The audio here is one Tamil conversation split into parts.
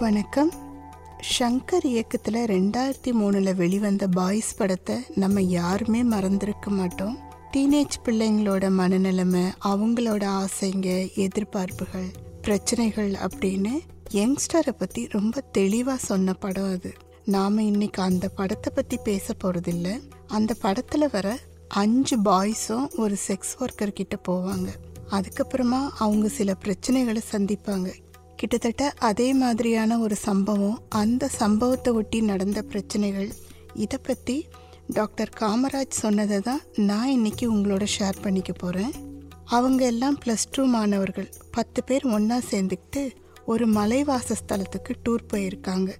வணக்கம். ஷங்கர் இயக்கத்தில் ரெண்டாயிரத்தி மூணில் வெளிவந்த பாய்ஸ் படத்தை நம்ம யாருமே மறந்திருக்க மாட்டோம். டீனேஜ் பிள்ளைங்களோட மனநிலைமை அவங்களோட ஆசைங்க எதிர்பார்ப்புகள் பிரச்சனைகள் அப்படின்னு யங்ஸ்டரை பற்றி ரொம்ப தெளிவாக சொன்ன படம் அது. நாம் இன்னைக்கு அந்த படத்தை பற்றி பேச போகிறதில்ல அந்த படத்தில் வர அஞ்சு பாய்ஸும் ஒரு செக்ஸ் ஒர்க்கர்கிட்ட போவாங்க. அதுக்கப்புறமா அவங்க சில பிரச்சனைகளை சந்திப்பாங்க. கிட்டத்தட்ட அதே மாதிரியான ஒரு சம்பவம் அந்த சம்பவத்தை ஒட்டி நடந்த பிரச்சனைகள். இதை பற்றி டாக்டர் காமராஜ் சொன்னதை தான் நான் இன்றைக்கி உங்களோட ஷேர் பண்ணிக்க போகிறேன் அவங்க எல்லாம் ப்ளஸ் டூ மாணவர்கள். பத்து பேர் ஒன்றா சேர்ந்துக்கிட்டு ஒரு மலைவாச ஸ்தலத்துக்கு டூர் போயிருக்காங்க.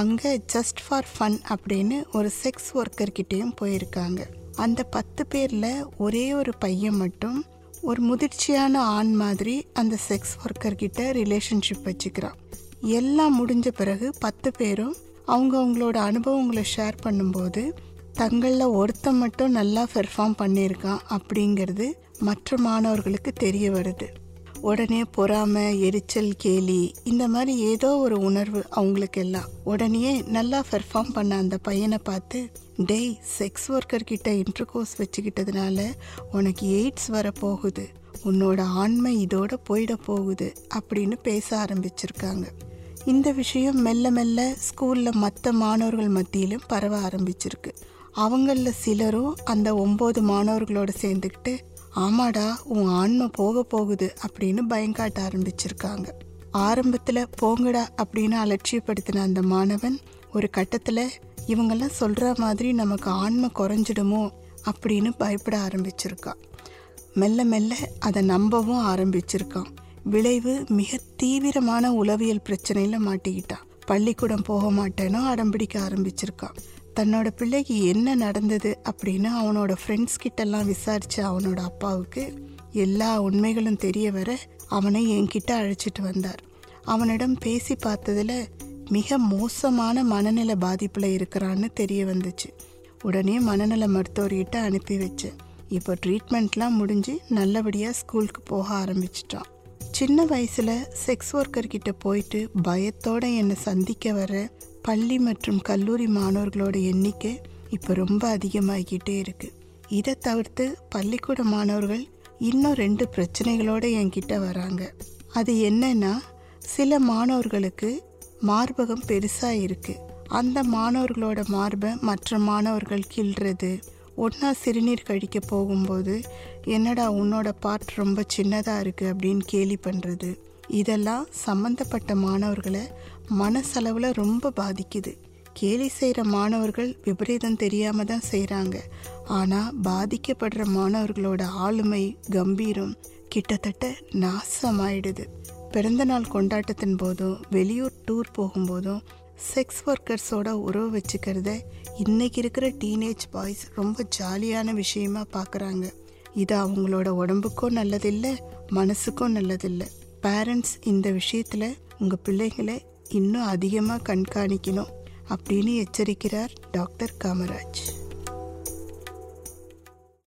அங்கே ஜஸ்ட் ஃபார் ஃபன் அப்படின்னு ஒரு செக்ஸ் ஒர்க்கர்கிட்டேயும் போயிருக்காங்க. அந்த பத்து பேரில் ஒரே ஒரு பையன் மட்டும் ஒரு முதிர்ச்சியான ஆண் மாதிரி அந்த செக்ஸ் ஒர்க்கர்கிட்ட ரிலேஷன்ஷிப் வச்சுக்கிறான். எல்லாம் முடிஞ்ச பிறகு பத்து பேரும் அவங்க அவங்களோட அனுபவங்களை ஷேர் பண்ணும்போது தங்களில் ஒருத்தன் மட்டும் நல்லா பெர்ஃபார்ம் பண்ணியிருக்கான் அப்படிங்கிறது மற்ற மாணவர்களுக்கு தெரிய வருது. உடனே பொறாமை எரிச்சல் கேலி இந்த மாதிரி ஏதோ ஒரு உணர்வு அவங்களுக்கு எல்லாம் உடனே நல்லா பெர்ஃபார்ம் பண்ண அந்த பையனை பார்த்து டேய் செக்ஸ் ஒர்க்கர் கிட்ட இன்டர்கோர்ஸ் வச்சுக்கிட்டதுனால உனக்கு எய்ட்ஸ் வர போகுது. உன்னோட ஆண்மை இதோட போயிட போகுது அப்படின்னு பேச ஆரம்பிச்சிருக்காங்க. இந்த விஷயம் மெல்ல மெல்ல ஸ்கூலில் மற்ற மாணவர்கள் மத்தியிலும் பரவ ஆரம்பிச்சிருக்கு. அவங்களில் சிலரும் அந்த ஒம்பது மாணவர்களோட சேர்ந்துக்கிட்டு ஆமாடா உன் ஆன்மை போக போகுது அப்படின்னு பயங்காட்ட ஆரம்பிச்சிருக்காங்க. ஆரம்பத்தில் போங்கடா அப்படின்னு அலட்சியப்படுத்தின அந்த மாணவன் ஒரு கட்டத்தில் இவங்கெல்லாம் சொல்கிற மாதிரி நமக்கு ஆன்மை குறைஞ்சிடுமோ? அப்படின்னு பயப்பட ஆரம்பிச்சிருக்கான் மெல்ல மெல்ல அதை நம்பவும் ஆரம்பிச்சிருக்கான். விளைவு மிக தீவிரமான உளவியல் பிரச்சனையில் மாட்டிக்கிட்டான். பள்ளிக்கூடம் போக மாட்டேனோ அடம்பிடிக்க ஆரம்பிச்சிருக்கான். தன்னோட பிள்ளைக்கு என்ன நடந்தது அப்படின்னு அவனோட ஃப்ரெண்ட்ஸ் கிட்டெல்லாம் விசாரிச்ச அவனோட அப்பாவுக்கு எல்லா உண்மைகளும் தெரிய வர அவனை என்கிட்ட அழைச்சிட்டு வந்தார். அவனிடம் பேசி பார்த்ததில் மிக மோசமான மனநல பாதிப்பில் இருக்கிறான்னு தெரிய வந்துச்சு. உடனே மனநல மருத்துவர்கிட்ட அனுப்பி வச்சேன். இப்போ ட்ரீட்மெண்ட்லாம் முடிஞ்சு நல்லபடியாக ஸ்கூலுக்கு போக ஆரம்பிச்சிட்டான். சின்ன வயசில் செக்ஸ் ஒர்க்கர்கிட்ட போயிட்டு பயத்தோடு என்னை சந்திக்க வர பள்ளி மற்றும் கல்லூரி மாணவர்களோட எண்ணிக்கை இப்போ ரொம்ப அதிகமாகிக்கிட்டே இருக்குது இதை தவிர்த்து பள்ளிக்கூட மாணவர்கள் இன்னும் ரெண்டு பிரச்சனைகளோடு என்கிட்ட வராங்க. அது என்னன்னா சில மாணவர்களுக்கு மார்பகம் பெருசாக இருக்குது அந்த மாணவர்களோட மார்பை மற்ற மாணவர்கள் கிள்றது ஒன்றா சிறுநீர் கழிக்க போகும்போது என்னடா உன்னோட பார்ட் ரொம்ப சின்னதாக இருக்குது அப்படின்னு கேலி பண்ணுறது இதெல்லாம் சம்மந்தப்பட்ட மாணவர்களை மனசளவில் ரொம்ப பாதிக்குது. கேலி செய்கிற மாணவர்கள் விபரீதம் தெரியாமல் தான் செய்கிறாங்க ஆனால் பாதிக்கப்படுற மாணவர்களோட ஆளுமை கம்பீரம் கிட்டத்தட்ட நாசமாயிடுது. பிறந்தநாள் கொண்டாட்டத்தின் போதும் வெளியூர் டூர் போகும்போதும் செக்ஸ் ஒர்க்கர்ஸோட உறவு வச்சுக்கிறத இன்றைக்கி இருக்கிற டீனேஜ் பாய்ஸ் ரொம்ப ஜாலியான விஷயமா பார்க்குறாங்க இது அவங்களோட உடம்புக்கும் நல்லதில்லை மனசுக்கும் நல்லதில்லை. பேரண்ட்ஸ் இந்த விஷயத்தில் உங்கள் பிள்ளைங்களை இன்னும் அதிகமாக கண்காணிக்கணும் அப்படின்னு எச்சரிக்கிறார் டாக்டர் காமராஜ்.